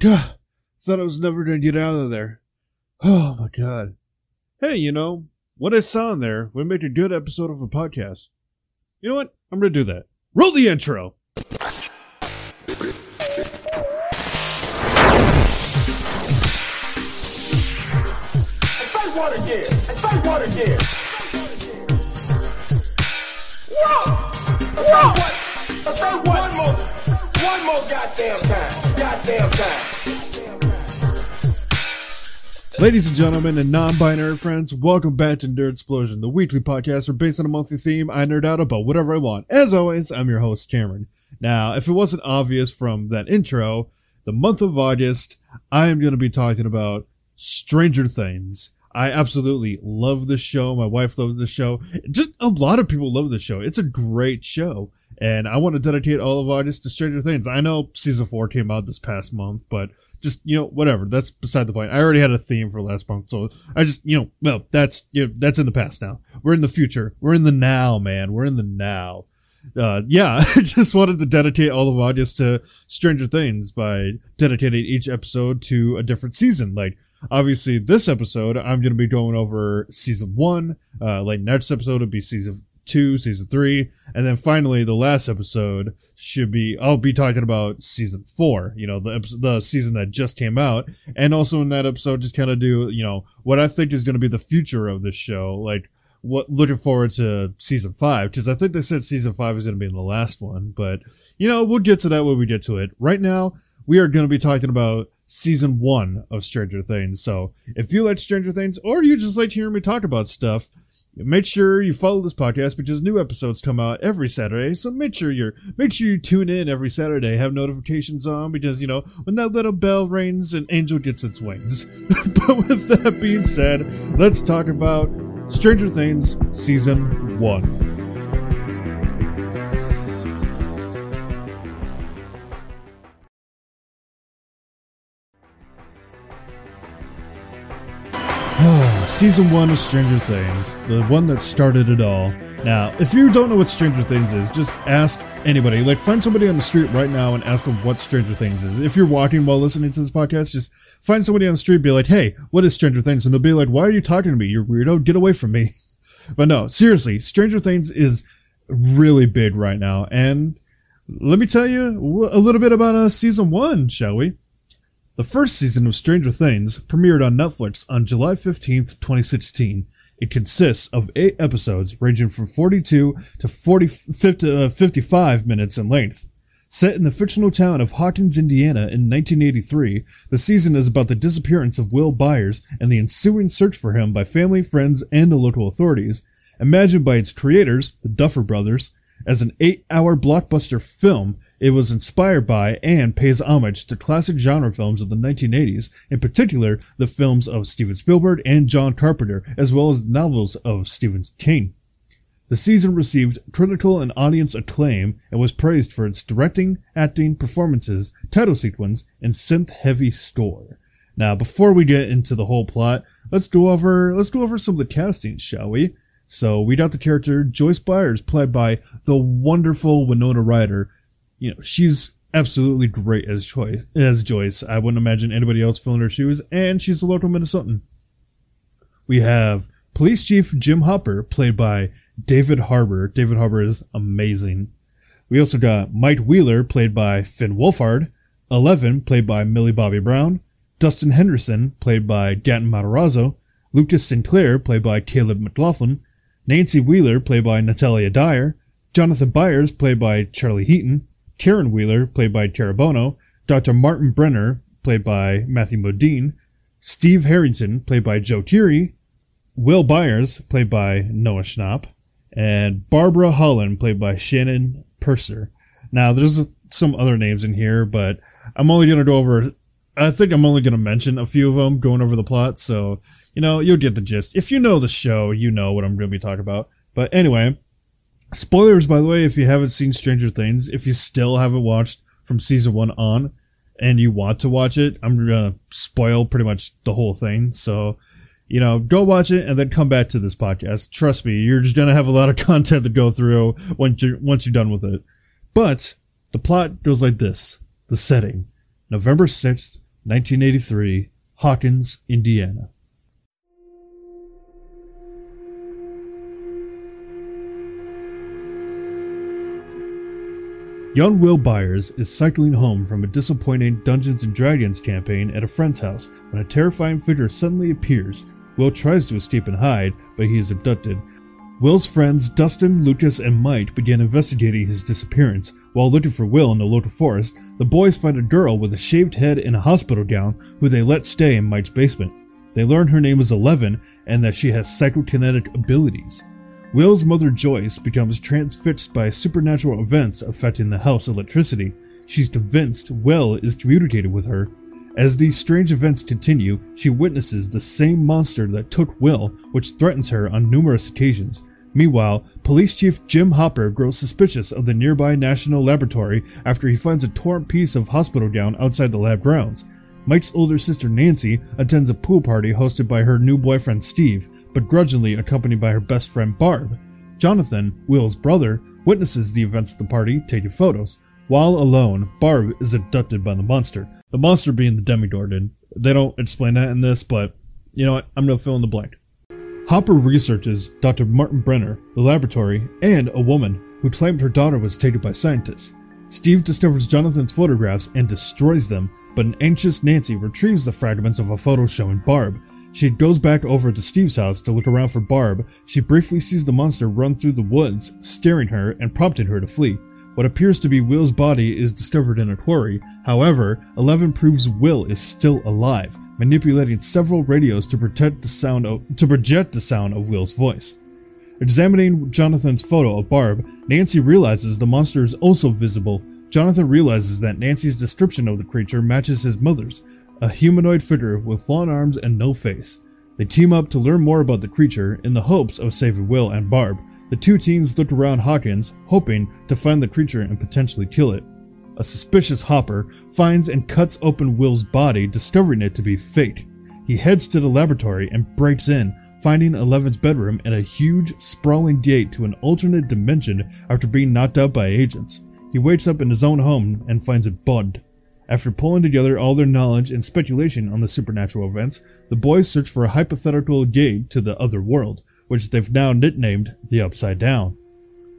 Thought I was never going to get out of there. Oh, my God. Hey, you know, what I saw in there would make a good episode of a podcast. You know what? I'm going to do that. Roll the intro. I say what again? Say what again? Whoa! Whoa! I what? One more. One more goddamn time. Goddamn time. Ladies and gentlemen and non-binary friends, welcome back to Nerd Explosion, the weekly podcast where based on a monthly theme, I nerd out about whatever I want. As always, I'm your host, Cameron. Now, if it wasn't obvious from that intro, the month of August, I am going to be talking about Stranger Things. I absolutely love this show. My wife loves the show. Just a lot of people love the show. It's a great show. And I want to dedicate all of August to Stranger Things. I know season four came out this past month, but just, you know, whatever. That's beside the point. I already had a theme for last month. So I just, you know, well, that's, you know, that's in the past now. We're in the future. We're in the now, man. We're in the now. Uh, yeah, I just wanted to dedicate all of August to Stranger Things by dedicating each episode to a different season. Like, obviously this episode i'm going to be going over season one uh like next episode will be season two season three and then finally the last episode should be i'll be talking about season four you know the the season that just came out and also in that episode just kind of do you know what i think is going to be the future of this show like what looking forward to season five because i think they said season five is going to be the last one but you know we'll get to that when we get to it right now we are going to be talking about season one of Stranger Things. So if you like Stranger Things or you just like hearing me talk about stuff, make sure you follow this podcast because new episodes come out every Saturday. So make sure you're make sure you tune in every Saturday, have notifications on because you know when that little bell rings, an angel gets its wings. but with that being said, let's talk about Stranger Things season one. Season 1 of Stranger Things, the one that started it all. Now, if you don't know what Stranger Things is, just ask anybody. Like, find somebody on the street right now and ask them what Stranger Things is. If you're walking while listening to this podcast, just find somebody on the street, be like, hey, what is Stranger Things? And they'll be like, why are you talking to me? You're weirdo. Get away from me. But no, seriously, Stranger Things is really big right now. And let me tell you a little bit about uh, season one, shall we? The first season of Stranger Things premiered on Netflix on July 15, 2016. It consists of eight episodes ranging from 42 to 40, 50, uh, 55 minutes in length. Set in the fictional town of Hawkins, Indiana in 1983, the season is about the disappearance of Will Byers and the ensuing search for him by family, friends, and the local authorities. Imagined by its creators, the Duffer Brothers, as an eight-hour blockbuster film, it was inspired by and pays homage to classic genre films of the 1980s, in particular the films of Steven Spielberg and John Carpenter, as well as novels of Stephen King. The season received critical and audience acclaim and was praised for its directing, acting, performances, title sequence, and synth-heavy score. Now, before we get into the whole plot, let's go over let's go over some of the castings, shall we? So we got the character Joyce Byers, played by the wonderful Winona Ryder. You know, she's absolutely great as Joyce. As Joyce, I wouldn't imagine anybody else filling her shoes, and she's a local Minnesotan. We have Police Chief Jim Hopper, played by David Harbour. David Harbour is amazing. We also got Mike Wheeler, played by Finn Wolfhard. Eleven, played by Millie Bobby Brown. Dustin Henderson, played by Gaten Matarazzo. Lucas Sinclair, played by Caleb McLaughlin. Nancy Wheeler, played by Natalia Dyer, Jonathan Byers, played by Charlie Heaton, Karen Wheeler, played by Cara Buono, Dr. Martin Brenner, played by Matthew Modine, Steve Harrington, played by Joe Keery, Will Byers, played by Noah Schnapp, and Barbara Holland, played by Shannon Purser. Now, there's some other names in here, but I'm only going to go over, I think I'm only going to mention a few of them going over the plot, so you know, you'll get the gist. If you know the show, you know what I'm going to be talking about. But anyway, spoilers, by the way, if you haven't seen Stranger Things, if you still haven't watched from season one on, and you want to watch it, I'm going to spoil pretty much the whole thing. So, you know, go watch it and then come back to this podcast. Trust me, you're just going to have a lot of content to go through once you're, once you're done with it. But The plot goes like this The setting November 6th, 1983, Hawkins, Indiana. Young Will Byers is cycling home from a disappointing Dungeons and Dragons campaign at a friend's house when a terrifying figure suddenly appears. Will tries to escape and hide, but he is abducted. Will's friends Dustin, Lucas, and Mike begin investigating his disappearance. While looking for Will in the local forest, the boys find a girl with a shaved head and a hospital gown who they let stay in Mike's basement. They learn her name is Eleven and that she has psychokinetic abilities. Will's mother Joyce becomes transfixed by supernatural events affecting the house electricity. She's convinced Will is communicating with her. As these strange events continue, she witnesses the same monster that took Will, which threatens her on numerous occasions. Meanwhile, Police Chief Jim Hopper grows suspicious of the nearby National Laboratory after he finds a torn piece of hospital gown outside the lab grounds. Mike's older sister Nancy attends a pool party hosted by her new boyfriend Steve, but grudgingly accompanied by her best friend Barb. Jonathan, Will's brother, witnesses the events at the party, taking photos. While alone, Barb is abducted by the monster. The monster being the Demogorgon. They don't explain that in this, but you know what? I'm gonna fill in the blank. Hopper researches Dr. Martin Brenner, the laboratory, and a woman who claimed her daughter was taken by scientists. Steve discovers Jonathan's photographs and destroys them, but an anxious Nancy retrieves the fragments of a photo showing Barb. She goes back over to Steve's house to look around for Barb. She briefly sees the monster run through the woods, scaring her and prompting her to flee. What appears to be Will's body is discovered in a quarry. However, Eleven proves Will is still alive, manipulating several radios to protect the sound of, to project the sound of Will's voice. Examining Jonathan's photo of Barb, Nancy realizes the monster is also visible. Jonathan realizes that Nancy's description of the creature matches his mother's, a humanoid figure with long arms and no face. They team up to learn more about the creature in the hopes of saving Will and Barb. The two teens look around Hawkins, hoping to find the creature and potentially kill it. A suspicious Hopper finds and cuts open Will's body, discovering it to be fake. He heads to the laboratory and breaks in, finding Eleven's bedroom and a huge, sprawling gate to an alternate dimension after being knocked out by agents. He wakes up in his own home and finds it bugged. After pulling together all their knowledge and speculation on the supernatural events, the boys search for a hypothetical gate to the other world, which they've now nicknamed the Upside Down.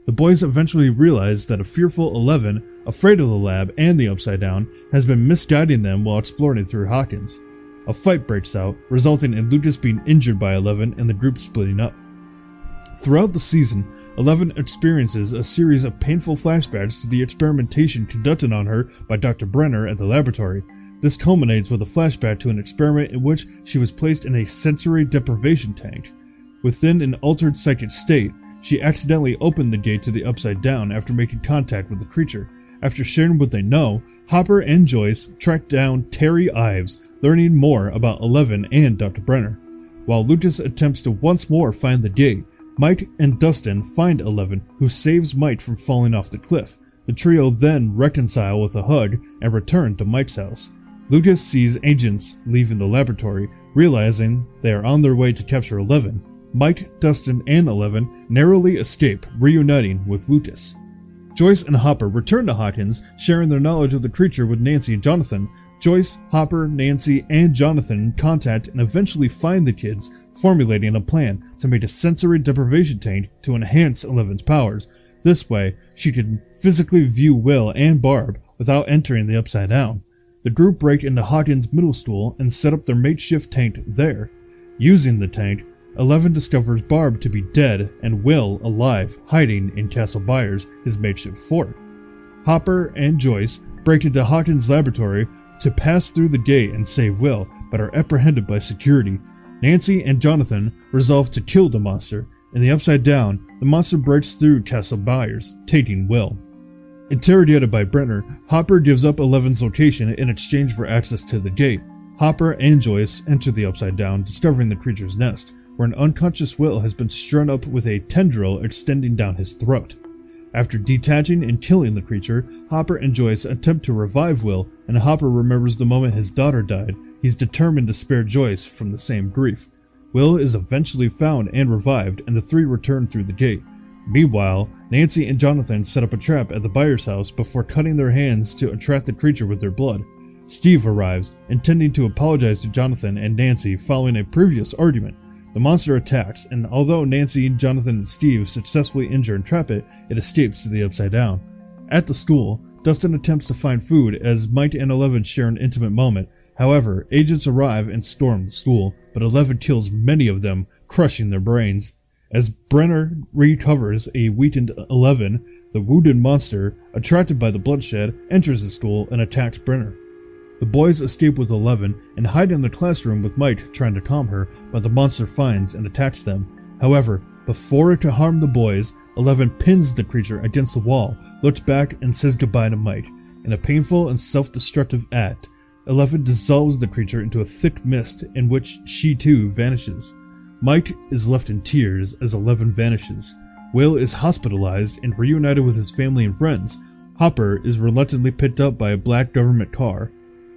The boys eventually realize that a fearful Eleven, afraid of the lab and the Upside Down, has been misguiding them while exploring through Hawkins. A fight breaks out, resulting in Lucas being injured by Eleven and the group splitting up. Throughout the season, Eleven experiences a series of painful flashbacks to the experimentation conducted on her by Dr. Brenner at the laboratory. This culminates with a flashback to an experiment in which she was placed in a sensory deprivation tank. Within an altered psychic state, she accidentally opened the gate to the Upside Down after making contact with the creature. After sharing what they know, Hopper and Joyce track down Terry Ives, learning more about Eleven and Dr. Brenner. While Lucas attempts to once more find the gate, Mike and Dustin find Eleven, who saves Mike from falling off the cliff. The trio then reconcile with a hug and return to Mike's house. Lucas sees agents leaving the laboratory, realizing they are on their way to capture Eleven. Mike, Dustin, and Eleven narrowly escape, reuniting with Lucas. Joyce and Hopper return to Hawkins, sharing their knowledge of the creature with Nancy and Jonathan. Joyce, Hopper, Nancy, and Jonathan contact and eventually find the kids, formulating a plan to make a sensory deprivation tank to enhance Eleven's powers. This way, she could physically view Will and Barb without entering the Upside Down. The group break into Hawkins' middle school and set up their makeshift tank there. Using the tank, Eleven discovers Barb to be dead and Will alive, hiding in Castle Byers, his makeshift fort. Hopper and Joyce break into Hawkins' laboratory to pass through the gate and save Will, but are apprehended by security. Nancy and Jonathan resolve to kill the monster. In the Upside Down, the monster breaks through Castle Byers, taking Will. Interrogated by Brenner, Hopper gives up Eleven's location in exchange for access to the gate. Hopper and Joyce enter the Upside Down, discovering the creature's nest, where an unconscious Will has been strung up with a tendril extending down his throat. After detaching and killing the creature, Hopper and Joyce attempt to revive Will, and Hopper remembers the moment his daughter died. He's determined to spare Joyce from the same grief. Will is eventually found and revived, and the three return through the gate. Meanwhile, Nancy and Jonathan set up a trap at the Byers' house before cutting their hands to attract the creature with their blood. Steve arrives, intending to apologize to Jonathan and Nancy following a previous argument. The monster attacks, and although Nancy, Jonathan, and Steve successfully injure and trap it, it escapes to the Upside Down. At the school, Dustin attempts to find food as Mike and Eleven share an intimate moment. However, agents arrive and storm the school, but Eleven kills many of them, crushing their brains. As Brenner recovers a weakened Eleven, the wounded monster, attracted by the bloodshed, enters the school and attacks Brenner. The boys escape with Eleven and hide in the classroom with Mike trying to calm her, but the monster finds and attacks them. However, before it can harm the boys, Eleven pins the creature against the wall, looks back, and says goodbye to Mike. In a painful and self destructive act, Eleven dissolves the creature into a thick mist in which she too vanishes. Mike is left in tears as Eleven vanishes. Will is hospitalized and reunited with his family and friends. Hopper is reluctantly picked up by a black government car.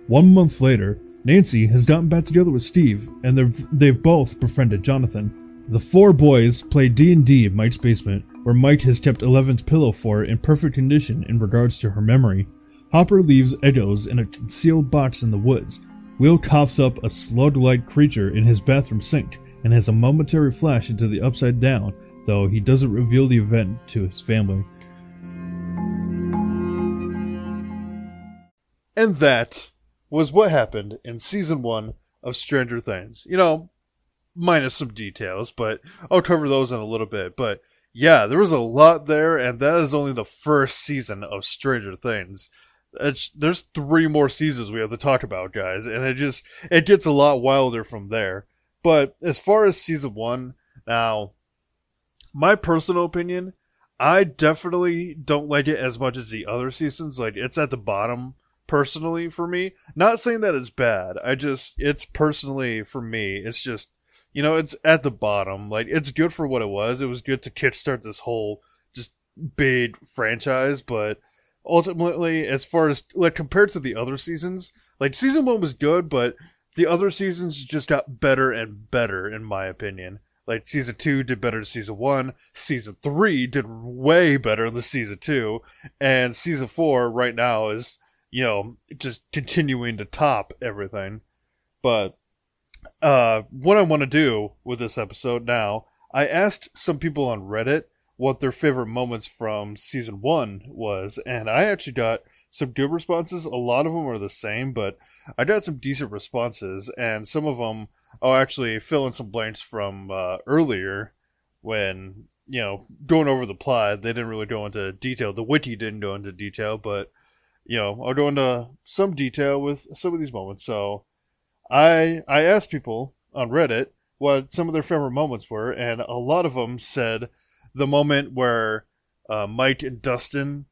One month later, Nancy has gotten back together with Steve, and they've, they've both befriended Jonathan. The four boys play D&D in Mike's basement, where Mike has kept Eleven's pillow fort in perfect condition in regards to her memory. Hopper leaves Eggos in a concealed box in the woods. Will coughs up a slug-like creature in his bathroom sink and has a momentary flash into the Upside Down, though he doesn't reveal the event to his family. And that was what happened in season one of Stranger Things. You know, minus some details, but I'll cover those in a little bit. But yeah, there was a lot there, and that is only the first season of Stranger Things. It's, there's three more seasons we have to talk about, guys, and it just it gets a lot wilder from there. But as far as season one, now, my personal opinion, I definitely don't like it as much as the other seasons. Like it's at the bottom personally for me. Not saying that it's bad. I just it's personally for me. It's just you know it's at the bottom. Like it's good for what it was. It was good to kickstart this whole just big franchise, but ultimately, as far as like compared to the other seasons, like season one was good, but the other seasons just got better and better in my opinion. Like season two did better than season one. Season three did way better than season two, and season four right now is you know, just continuing to top everything. But uh, what I want to do with this episode now, I asked some people on Reddit what their favorite moments from season one was, and I actually got some good responses. A lot of them are the same, but I got some decent responses, and some of them I'll actually fill in some blanks from uh, earlier when you know going over the plot. They didn't really go into detail. The wiki didn't go into detail, but you know, I'll go into some detail with some of these moments. So I I asked people on Reddit what some of their favorite moments were, and a lot of them said the moment where uh, Mike and Dustin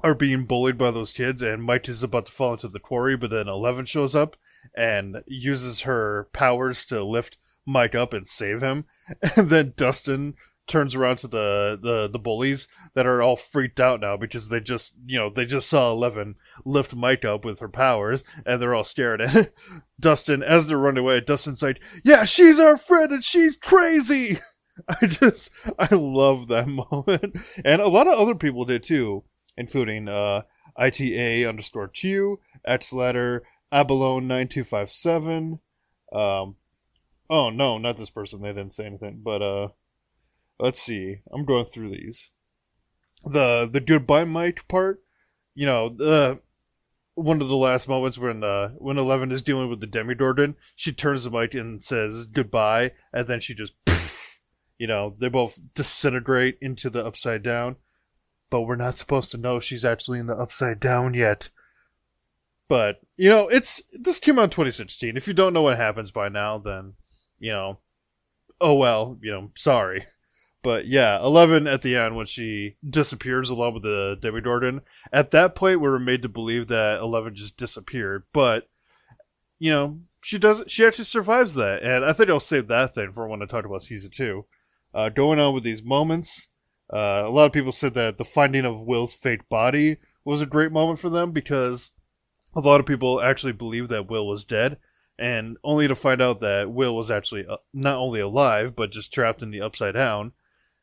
are being bullied by those kids, and Mike is about to fall into the quarry, but then Eleven shows up and uses her powers to lift Mike up and save him, and then Dustin turns around to the, the the bullies that are all freaked out now because they just you know they just saw Eleven lift Mike up with her powers and they're all scared. And Dustin as they're running away. Dustin's like, "Yeah, she's our friend and she's crazy." I just I love that moment, and a lot of other people did too, including uh, ITA underscore Q, X letter, Abalone nine two five seven. Um, oh no, not this person. They didn't say anything, but uh let's see. I'm going through these. The the goodbye Mike part, you know, the one of the last moments when uh, when Eleven is dealing with the Demogorgon, she turns the mic and says goodbye, and then she just, you know, they both disintegrate into the upside down. But we're not supposed to know she's actually in the upside down yet. But you know, it's this came out in 2016. If you don't know what happens by now, then you know, oh well, you know, sorry. But yeah, Eleven at the end when she disappears along with the Demogorgon. At that point, we were made to believe that Eleven just disappeared. But you know, she does. She actually survives that, and I think I'll save that thing for when I talk about season two. Uh, going on with these moments, uh, a lot of people said that the finding of Will's fake body was a great moment for them because a lot of people actually believed that Will was dead, and only to find out that Will was actually uh, not only alive but just trapped in the upside down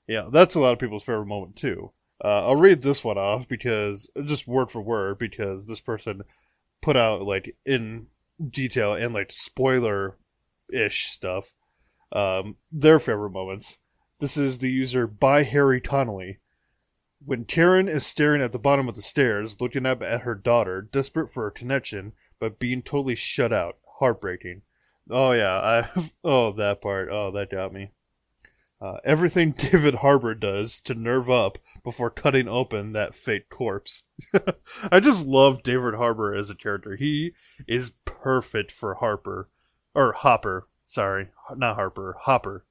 yeah, that's a lot of people's favorite moment too. Uh, I'll read this one off because just word for word because this person put out like in detail and like spoiler ish stuff. Um, their favorite moments. This is the user by Harry Tonnelly. When Karen is staring at the bottom of the stairs, looking up at her daughter, desperate for a connection, but being totally shut out. Heartbreaking. Oh yeah, I oh that part. Oh, that got me. Uh, everything David Harbour does to nerve up before cutting open that fake corpse. I just love David Harbour as a character. He is perfect for Harper. Or Hopper. Sorry. Not Harper. Hopper.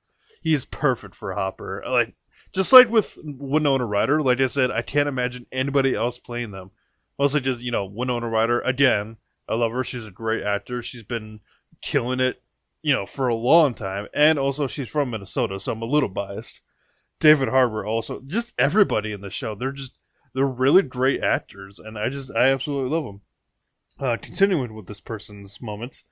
He is perfect for Hopper. Like, just like with Winona Ryder, like I said, I can't imagine anybody else playing them. Mostly just, you know, Winona Ryder. Again, I love her. She's a great actor. She's been killing it you know, for a long time. And also, she's from Minnesota, so I'm a little biased. David Harbour also, just everybody in the show. They're just, they're really great actors, and I just, I absolutely love them. Uh, continuing with this person's moments,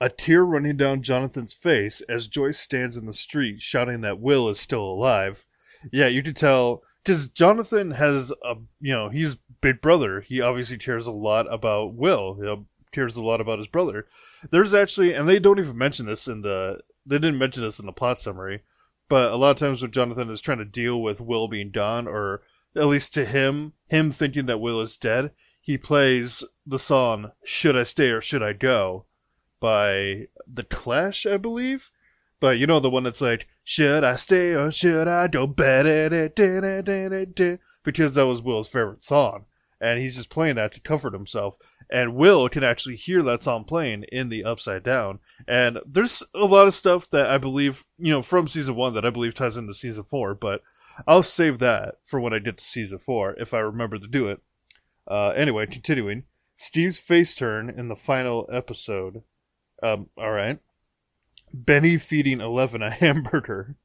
a tear running down Jonathan's face as Joyce stands in the street shouting that Will is still alive. Yeah, you could tell because Jonathan has a, you know, he's big brother. He obviously cares a lot about Will. You uh, know, cares a lot about his brother. There's actually, and they don't even mention this in the, they didn't mention this in the plot summary, but a lot of times when Jonathan is trying to deal with Will being gone, or at least to him, him thinking that Will is dead, he plays the song "Should I Stay or Should I Go" by the Clash, I believe. But you know the one that's like "Should I stay or should I go?" Because that was Will's favorite song, and he's just playing that to comfort himself and Will can actually hear that song playing in the Upside Down. And there's a lot of stuff that I believe, you know, from season one that I believe ties into season four, but I'll save that for when I get to season four if I remember to do it. Uh, anyway, continuing. Steve's face turn in the final episode. Um, all right. Benny feeding Eleven a hamburger.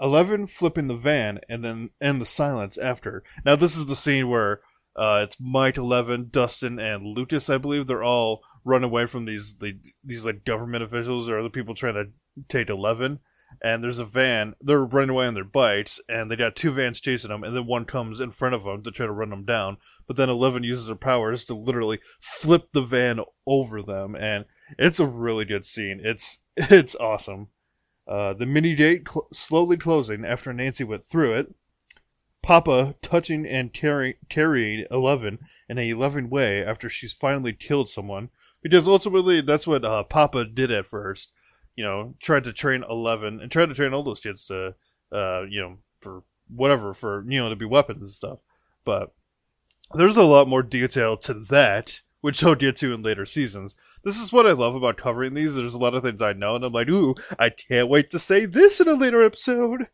Eleven flipping the van and then and the silence after. Now this is the scene where uh, it's Mike, Eleven, Dustin, and Lucas. I believe they're all run away from these these like government officials or other people trying to take Eleven. And there's a van. They're running away on their bikes, and they got two vans chasing them. And then one comes in front of them to try to run them down. But then Eleven uses her powers to literally flip the van over them, and it's a really good scene. It's it's awesome. Uh, the mini gate cl- slowly closing after Nancy went through it. Papa touching and carry, carrying Eleven in a loving way after she's finally killed someone. Because ultimately, that's what uh, Papa did at first. You know, tried to train Eleven and tried to train all those kids to, uh, you know, for whatever, for, you know, to be weapons and stuff. But there's a lot more detail to that, which I'll get to in later seasons. This is what I love about covering these. There's a lot of things I know, and I'm like, ooh, I can't wait to say this in a later episode.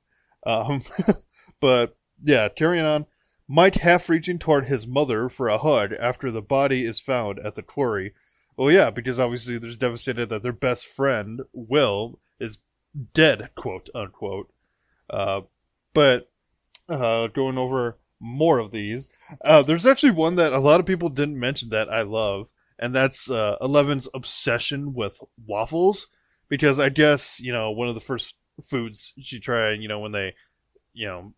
Um, but yeah, carrying on. Mike half reaching toward his mother for a hug after the body is found at the quarry. Well, yeah, because obviously there's devastated that their best friend, Will, is dead, quote unquote. Uh, but uh, going over more of these, uh, there's actually one that a lot of people didn't mention that I love, and that's uh, Eleven's obsession with waffles. Because I guess, you know, one of the first foods she tried, you know, when they, you know,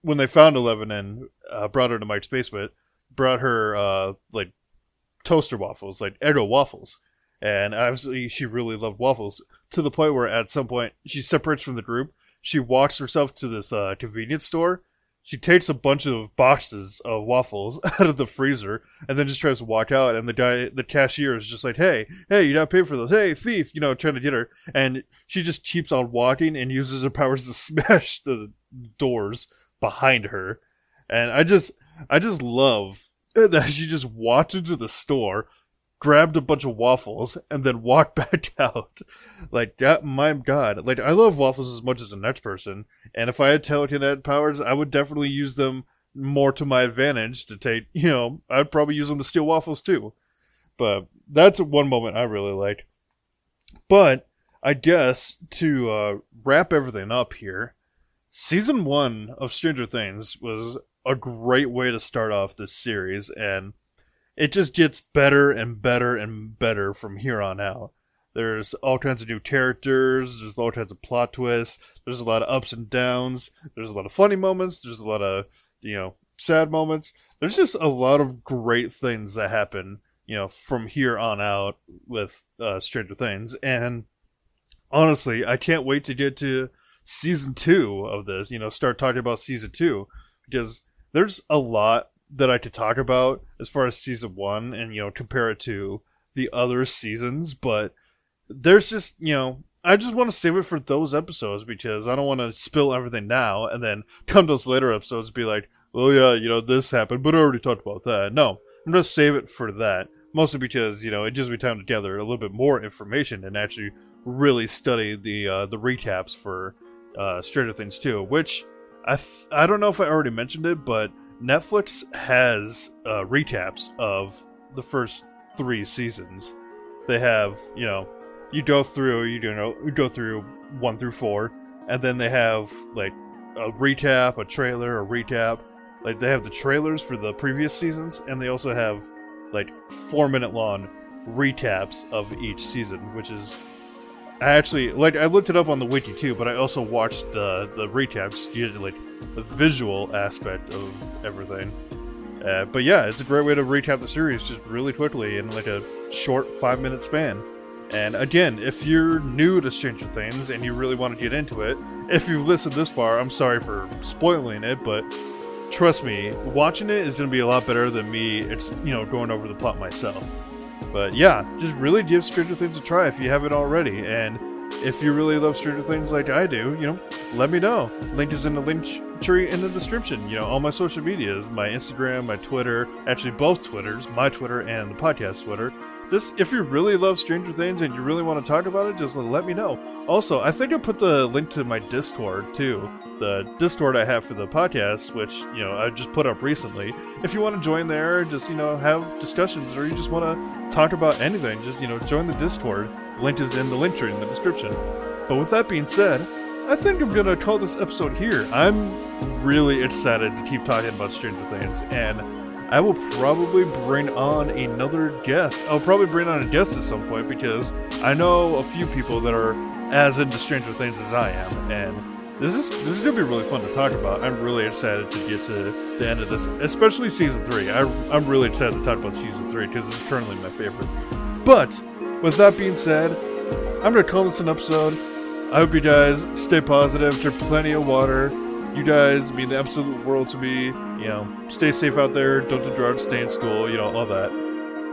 when they found Eleven and uh, brought her to Mike's basement, brought her uh, like toaster waffles, like Eggo waffles, and obviously she really loved waffles to the point where at some point she separates from the group. She walks herself to this uh, convenience store. She takes a bunch of boxes of waffles out of the freezer and then just tries to walk out. And the guy, the cashier, is just like, "Hey, hey, you to pay for those. Hey, thief!" You know, trying to get her. And she just keeps on walking and uses her powers to smash the doors behind her. And I just I just love that she just walked into the store, grabbed a bunch of waffles, and then walked back out. Like that my god. Like I love waffles as much as the next person. And if I had telekinetic powers, I would definitely use them more to my advantage to take you know, I'd probably use them to steal waffles too. But that's one moment I really like. But I guess to uh, wrap everything up here, season one of Stranger Things was a great way to start off this series, and it just gets better and better and better from here on out. There's all kinds of new characters, there's all kinds of plot twists, there's a lot of ups and downs, there's a lot of funny moments, there's a lot of you know, sad moments. There's just a lot of great things that happen, you know, from here on out with uh, Stranger Things. And honestly, I can't wait to get to season two of this, you know, start talking about season two because there's a lot that I could talk about as far as season one and, you know, compare it to the other seasons, but there's just, you know, I just want to save it for those episodes because I don't want to spill everything now and then come to those later episodes and be like, oh yeah, you know, this happened, but I already talked about that. No, I'm going to save it for that. Mostly because, you know, it gives me time to gather a little bit more information and actually really study the uh, the recaps for uh, Stranger Things 2, which I th- I don't know if I already mentioned it, but Netflix has uh, recaps of the first three seasons. They have, you know, you go through, you know, you go through one through four, and then they have like a recap, a trailer, a recap. Like they have the trailers for the previous seasons, and they also have like four minute long recaps of each season, which is I actually like I looked it up on the wiki too, but I also watched the the recaps like the visual aspect of everything. Uh, but yeah, it's a great way to recap the series just really quickly in like a short five minute span. And again, if you're new to Stranger Things and you really want to get into it, if you've listened this far, I'm sorry for spoiling it, but trust me, watching it is going to be a lot better than me. It's you know going over the plot myself. But yeah, just really give Stranger Things a try if you haven't already. And if you really love Stranger Things like I do, you know, let me know. Link is in the link tree in the description. You know, all my social medias, my Instagram, my Twitter, actually both Twitters, my Twitter and the podcast Twitter. Just if you really love Stranger Things and you really want to talk about it, just let me know. Also, I think I put the link to my Discord too. The Discord I have for the podcast, which, you know, I just put up recently. If you want to join there, just, you know, have discussions or you just want to talk about anything, just, you know, join the Discord. Link is in the link tree in the description. But with that being said, I think I'm gonna call this episode here. I'm really excited to keep talking about Stranger Things, and I will probably bring on another guest. I'll probably bring on a guest at some point because I know a few people that are as into Stranger Things as I am, and this is this is gonna be really fun to talk about. I'm really excited to get to the end of this, especially season three. I, I'm really excited to talk about season three because it's currently my favorite. But with that being said, I'm gonna call this an episode. I hope you guys stay positive, drink plenty of water. You guys mean the absolute world to me. You know, stay safe out there, don't do drugs, stay in school, you know, all that.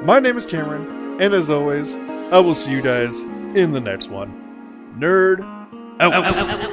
My name is Cameron, and as always, I will see you guys in the next one. Nerd out. out.